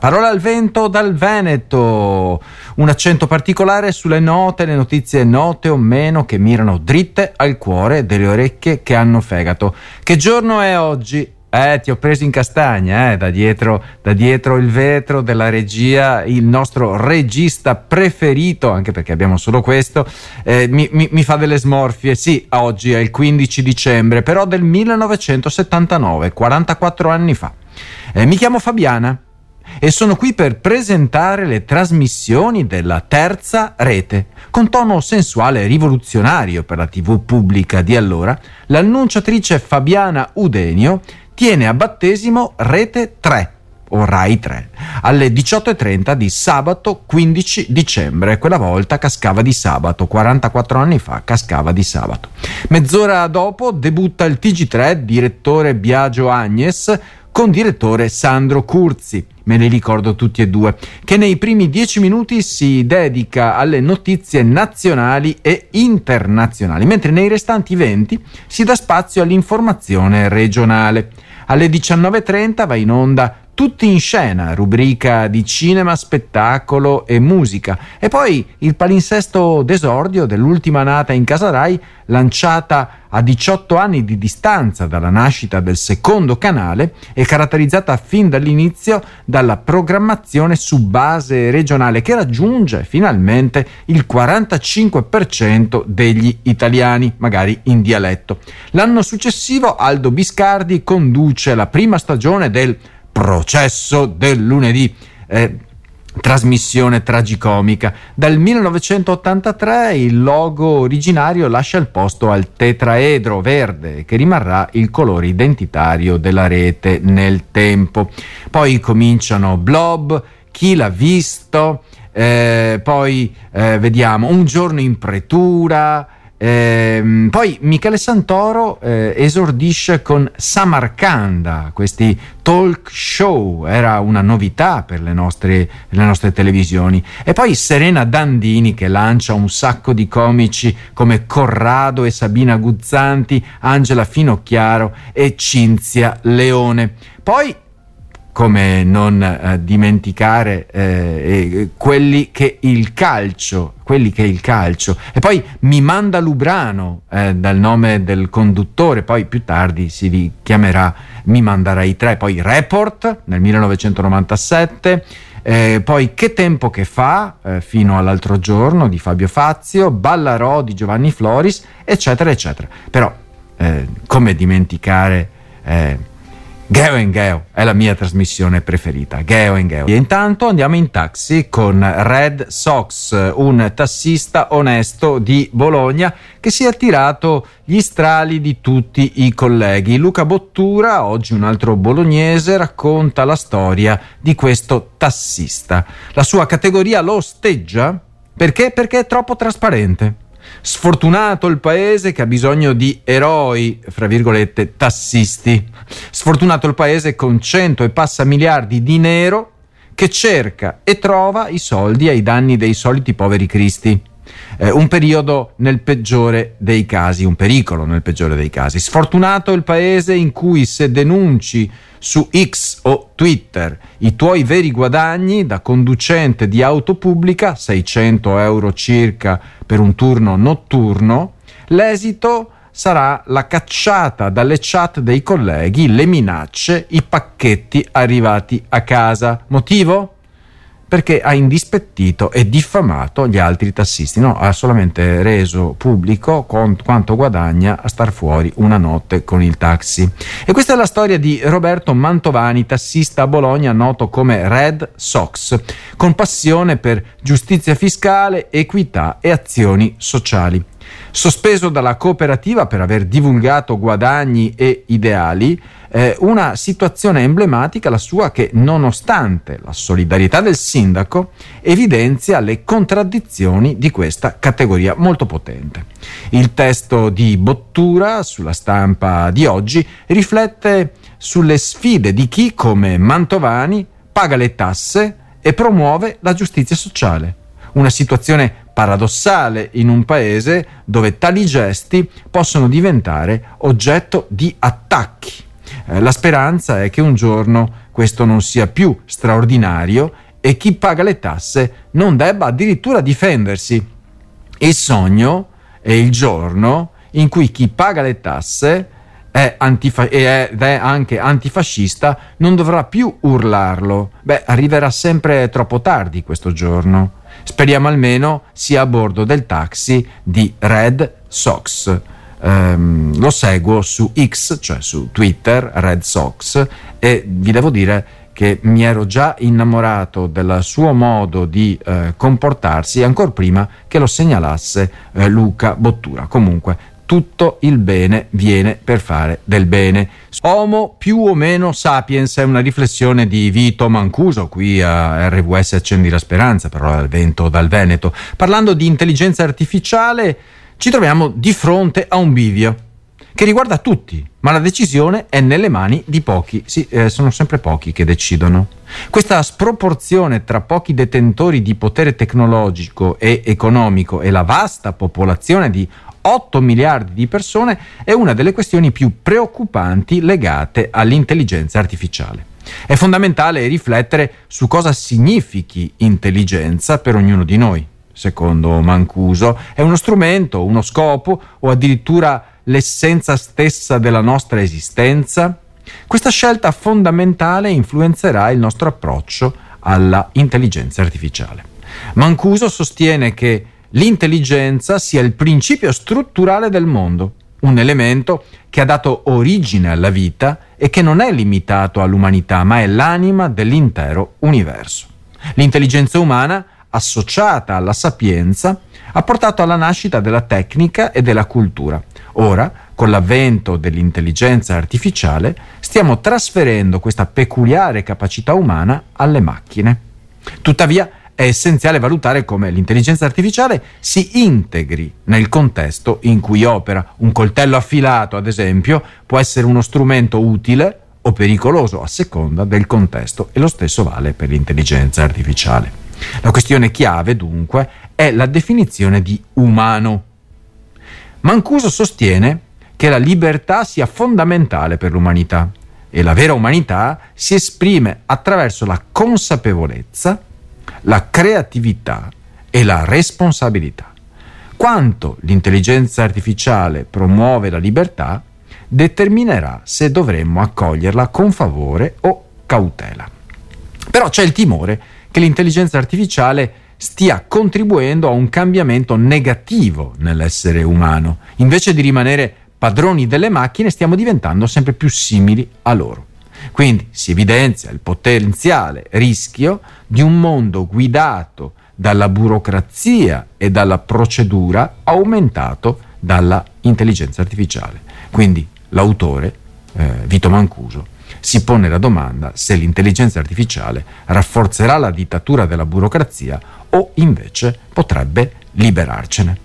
Parola al vento dal Veneto, un accento particolare sulle note, le notizie note o meno che mirano dritte al cuore delle orecchie che hanno fegato. Che giorno è oggi? Eh, ti ho preso in castagna, eh, da, dietro, da dietro il vetro della regia, il nostro regista preferito, anche perché abbiamo solo questo, eh, mi, mi, mi, fa delle smorfie. Sì, oggi è il 15 dicembre, però del 1979, 44 anni fa. Eh, mi chiamo Fabiana e sono qui per presentare le trasmissioni della terza rete. Con tono sensuale e rivoluzionario per la TV pubblica di allora, l'annunciatrice Fabiana Udenio tiene a battesimo Rete 3 o Rai 3 alle 18.30 di sabato 15 dicembre. Quella volta cascava di sabato, 44 anni fa cascava di sabato. Mezz'ora dopo debutta il TG3, direttore Biagio Agnes, con direttore Sandro Curzi me li ricordo tutti e due, che nei primi dieci minuti si dedica alle notizie nazionali e internazionali, mentre nei restanti venti si dà spazio all'informazione regionale. Alle 19.30 va in onda tutti in scena, rubrica di cinema, spettacolo e musica. E poi il palinsesto d'esordio dell'ultima nata in Casa Rai, lanciata a 18 anni di distanza dalla nascita del secondo canale e caratterizzata fin dall'inizio dalla programmazione su base regionale che raggiunge finalmente il 45% degli italiani, magari in dialetto. L'anno successivo Aldo Biscardi conduce la prima stagione del Processo del lunedì. Eh, trasmissione tragicomica. Dal 1983 il logo originario lascia il posto al tetraedro verde che rimarrà il colore identitario della rete nel tempo. Poi cominciano Blob, chi l'ha visto, eh, poi eh, vediamo Un giorno in pretura, Ehm, poi Michele Santoro eh, esordisce con Samarcanda, questi talk show, era una novità per le nostre, le nostre, televisioni. E poi Serena Dandini che lancia un sacco di comici come Corrado e Sabina Guzzanti, Angela Finocchiaro e Cinzia Leone. Poi come non eh, dimenticare eh, quelli che il calcio, quelli che il calcio. E poi mi manda Lubrano eh, dal nome del conduttore, poi più tardi si chiamerà Mi manda Rai 3, poi Report nel 1997. Eh, poi Che tempo che fa, eh, fino all'altro giorno di Fabio Fazio, Ballarò di Giovanni Floris, eccetera, eccetera. Però, eh, come dimenticare Geo in Geo è la mia trasmissione preferita, Geo in Geo. E intanto andiamo in taxi con Red Sox, un tassista onesto di Bologna che si è attirato gli strali di tutti i colleghi. Luca Bottura, oggi un altro bolognese, racconta la storia di questo tassista. La sua categoria lo osteggia perché? Perché è troppo trasparente. Sfortunato il paese che ha bisogno di eroi, fra virgolette, tassisti. Sfortunato il paese con cento e passa miliardi di nero che cerca e trova i soldi ai danni dei soliti poveri cristi. Eh, un periodo nel peggiore dei casi, un pericolo nel peggiore dei casi. Sfortunato il paese in cui se denunci su X o Twitter i tuoi veri guadagni da conducente di auto pubblica, 600 euro circa per un turno notturno, l'esito sarà la cacciata dalle chat dei colleghi, le minacce, i pacchetti arrivati a casa. Motivo? Perché ha indispettito e diffamato gli altri tassisti, no, ha solamente reso pubblico quanto guadagna a star fuori una notte con il taxi. E questa è la storia di Roberto Mantovani, tassista a Bologna, noto come Red Sox, con passione per giustizia fiscale, equità e azioni sociali. Sospeso dalla cooperativa per aver divulgato guadagni e ideali, eh, una situazione emblematica la sua che nonostante la solidarietà del sindaco evidenzia le contraddizioni di questa categoria molto potente. Il testo di Bottura sulla stampa di oggi riflette sulle sfide di chi come Mantovani paga le tasse e promuove la giustizia sociale. Una situazione paradossale in un paese dove tali gesti possono diventare oggetto di attacchi eh, la speranza è che un giorno questo non sia più straordinario e chi paga le tasse non debba addirittura difendersi. Il sogno è il giorno in cui chi paga le tasse è antifa- ed è anche antifascista non dovrà più urlarlo. Beh, arriverà sempre troppo tardi questo giorno. Speriamo almeno sia a bordo del taxi di Red Sox. Um, lo seguo su X, cioè su Twitter, Red Sox, e vi devo dire che mi ero già innamorato del suo modo di eh, comportarsi ancora prima che lo segnalasse eh, Luca Bottura. Comunque, tutto il bene viene per fare del bene. Homo più o meno sapiens è una riflessione di Vito Mancuso, qui a RWS Accendi la Speranza, però al vento dal Veneto. Parlando di intelligenza artificiale, ci troviamo di fronte a un bivio che riguarda tutti, ma la decisione è nelle mani di pochi, sì, eh, sono sempre pochi che decidono. Questa sproporzione tra pochi detentori di potere tecnologico e economico e la vasta popolazione di 8 miliardi di persone è una delle questioni più preoccupanti legate all'intelligenza artificiale. È fondamentale riflettere su cosa significhi intelligenza per ognuno di noi. Secondo Mancuso, è uno strumento, uno scopo o addirittura l'essenza stessa della nostra esistenza? Questa scelta fondamentale influenzerà il nostro approccio alla intelligenza artificiale. Mancuso sostiene che l'intelligenza sia il principio strutturale del mondo, un elemento che ha dato origine alla vita e che non è limitato all'umanità, ma è l'anima dell'intero universo. L'intelligenza umana, associata alla sapienza, ha portato alla nascita della tecnica e della cultura. Ora, con l'avvento dell'intelligenza artificiale, stiamo trasferendo questa peculiare capacità umana alle macchine. Tuttavia, è essenziale valutare come l'intelligenza artificiale si integri nel contesto in cui opera. Un coltello affilato, ad esempio, può essere uno strumento utile o pericoloso a seconda del contesto e lo stesso vale per l'intelligenza artificiale. La questione chiave, dunque, è la definizione di umano. Mancuso sostiene che la libertà sia fondamentale per l'umanità e la vera umanità si esprime attraverso la consapevolezza, la creatività e la responsabilità. Quanto l'intelligenza artificiale promuove la libertà determinerà se dovremmo accoglierla con favore o cautela. Però c'è il timore che l'intelligenza artificiale stia contribuendo a un cambiamento negativo nell'essere umano. Invece di rimanere padroni delle macchine, stiamo diventando sempre più simili a loro. Quindi si evidenzia il potenziale rischio di un mondo guidato dalla burocrazia e dalla procedura aumentato dalla intelligenza artificiale. Quindi l'autore, eh, Vito Mancuso, si pone la domanda se l'intelligenza artificiale rafforzerà la dittatura della burocrazia o invece potrebbe liberarcene.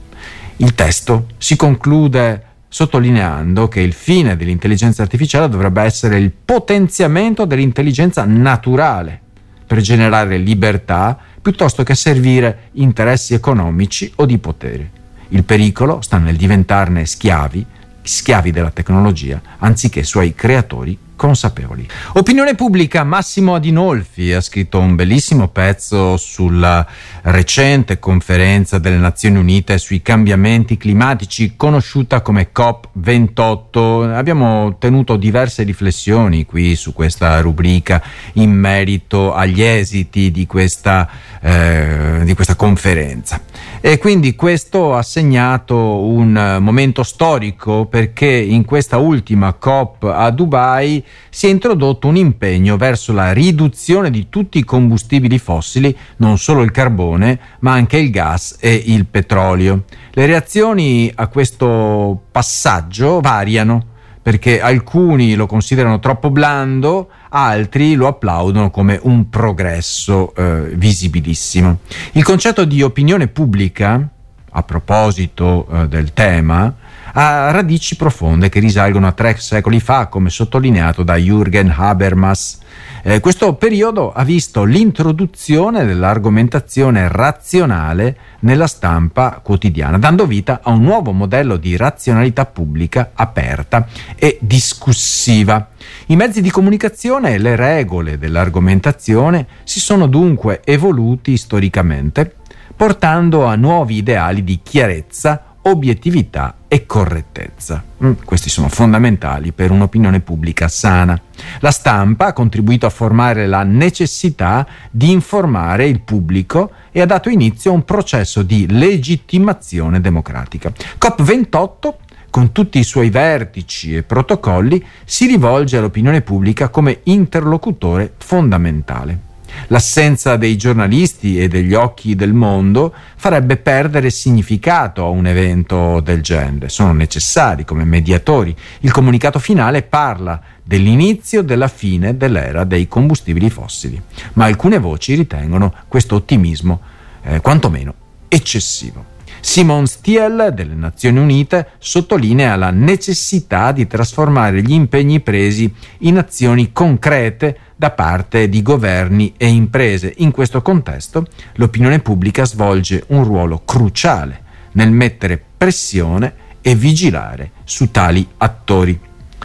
Il testo si conclude sottolineando che il fine dell'intelligenza artificiale dovrebbe essere il potenziamento dell'intelligenza naturale per generare libertà piuttosto che servire interessi economici o di potere. Il pericolo sta nel diventarne schiavi, schiavi della tecnologia, anziché suoi creatori consapevoli. Opinione pubblica, Massimo Adinolfi ha scritto un bellissimo pezzo sulla recente conferenza delle Nazioni Unite sui cambiamenti climatici, conosciuta come COP28. Abbiamo tenuto diverse riflessioni qui su questa rubrica in merito agli esiti di questa, eh, di questa conferenza. E quindi questo ha segnato un momento storico perché in questa ultima COP a Dubai si è introdotto un impegno verso la riduzione di tutti i combustibili fossili, non solo il carbone, ma anche il gas e il petrolio. Le reazioni a questo passaggio variano perché alcuni lo considerano troppo blando, altri lo applaudono come un progresso eh, visibilissimo. Il concetto di opinione pubblica, a proposito eh, del tema, ha radici profonde che risalgono a tre secoli fa, come sottolineato da Jürgen Habermas. Eh, questo periodo ha visto l'introduzione dell'argomentazione razionale nella stampa quotidiana, dando vita a un nuovo modello di razionalità pubblica aperta e discussiva. I mezzi di comunicazione e le regole dell'argomentazione si sono dunque evoluti storicamente, portando a nuovi ideali di chiarezza, obiettività e correttezza. Mm, questi sono fondamentali per un'opinione pubblica sana. La stampa ha contribuito a formare la necessità di informare il pubblico e ha dato inizio a un processo di legittimazione democratica. COP28 con tutti i suoi vertici e protocolli, si rivolge all'opinione pubblica come interlocutore fondamentale. L'assenza dei giornalisti e degli occhi del mondo farebbe perdere significato a un evento del genere. Sono necessari come mediatori. Il comunicato finale parla dell'inizio della fine dell'era dei combustibili fossili, ma alcune voci ritengono questo ottimismo eh, quantomeno eccessivo. Simon Stiel delle Nazioni Unite sottolinea la necessità di trasformare gli impegni presi in azioni concrete da parte di governi e imprese. In questo contesto l'opinione pubblica svolge un ruolo cruciale nel mettere pressione e vigilare su tali attori.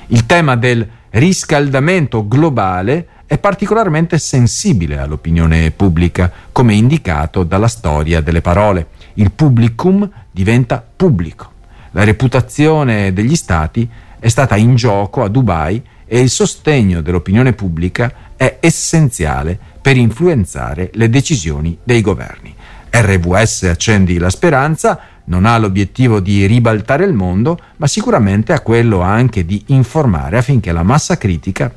Il tema del riscaldamento globale è particolarmente sensibile all'opinione pubblica, come indicato dalla storia delle parole. Il publicum diventa pubblico. La reputazione degli stati è stata in gioco a Dubai e il sostegno dell'opinione pubblica è essenziale per influenzare le decisioni dei governi. RVS Accendi la Speranza non ha l'obiettivo di ribaltare il mondo, ma sicuramente ha quello anche di informare affinché la massa critica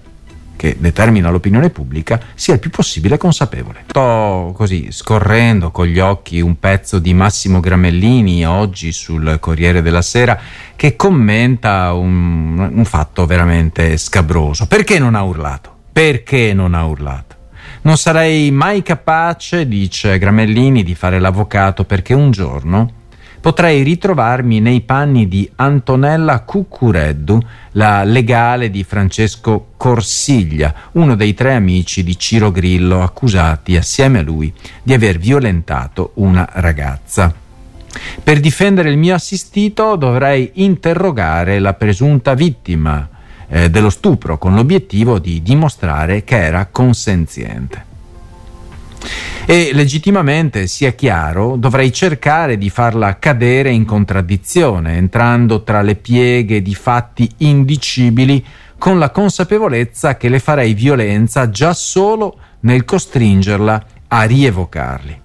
che determina l'opinione pubblica sia il più possibile consapevole. Sto così scorrendo con gli occhi un pezzo di Massimo Gramellini oggi sul Corriere della Sera che commenta un, un fatto veramente scabroso. Perché non ha urlato? Perché non ha urlato? Non sarei mai capace, dice Gramellini, di fare l'avvocato perché un giorno potrei ritrovarmi nei panni di Antonella Cuccureddu, la legale di Francesco Corsiglia, uno dei tre amici di Ciro Grillo accusati assieme a lui di aver violentato una ragazza. Per difendere il mio assistito dovrei interrogare la presunta vittima eh, dello stupro con l'obiettivo di dimostrare che era consenziente e legittimamente, sia chiaro, dovrei cercare di farla cadere in contraddizione, entrando tra le pieghe di fatti indicibili con la consapevolezza che le farei violenza già solo nel costringerla a rievocarli.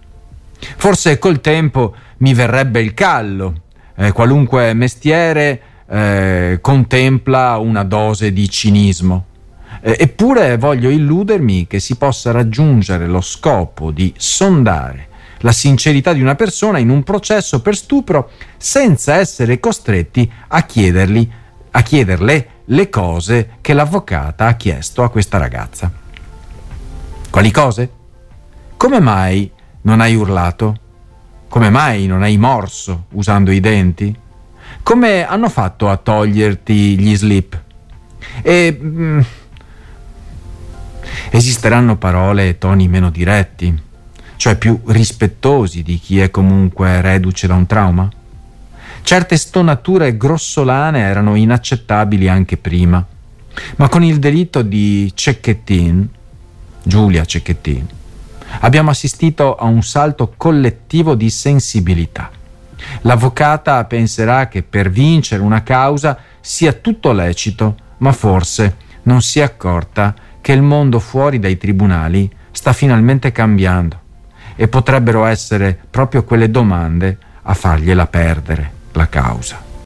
Forse col tempo mi verrebbe il callo, eh, qualunque mestiere eh, contempla una dose di cinismo. Eh, eppure voglio illudermi che si possa raggiungere lo scopo di sondare la sincerità di una persona in un processo per stupro senza essere costretti a, chiedergli, a chiederle le cose che l'avvocata ha chiesto a questa ragazza. Quali cose? Come mai non hai urlato? Come mai non hai morso usando i denti? Come hanno fatto a toglierti gli slip? E... Esisteranno parole e toni meno diretti, cioè più rispettosi di chi è comunque reduce da un trauma? Certe stonature grossolane erano inaccettabili anche prima, ma con il delitto di Cecchettin, Giulia Cecchettin, abbiamo assistito a un salto collettivo di sensibilità. L'avvocata penserà che per vincere una causa sia tutto lecito, ma forse non si è accorta che il mondo fuori dai tribunali sta finalmente cambiando e potrebbero essere proprio quelle domande a fargliela perdere la causa.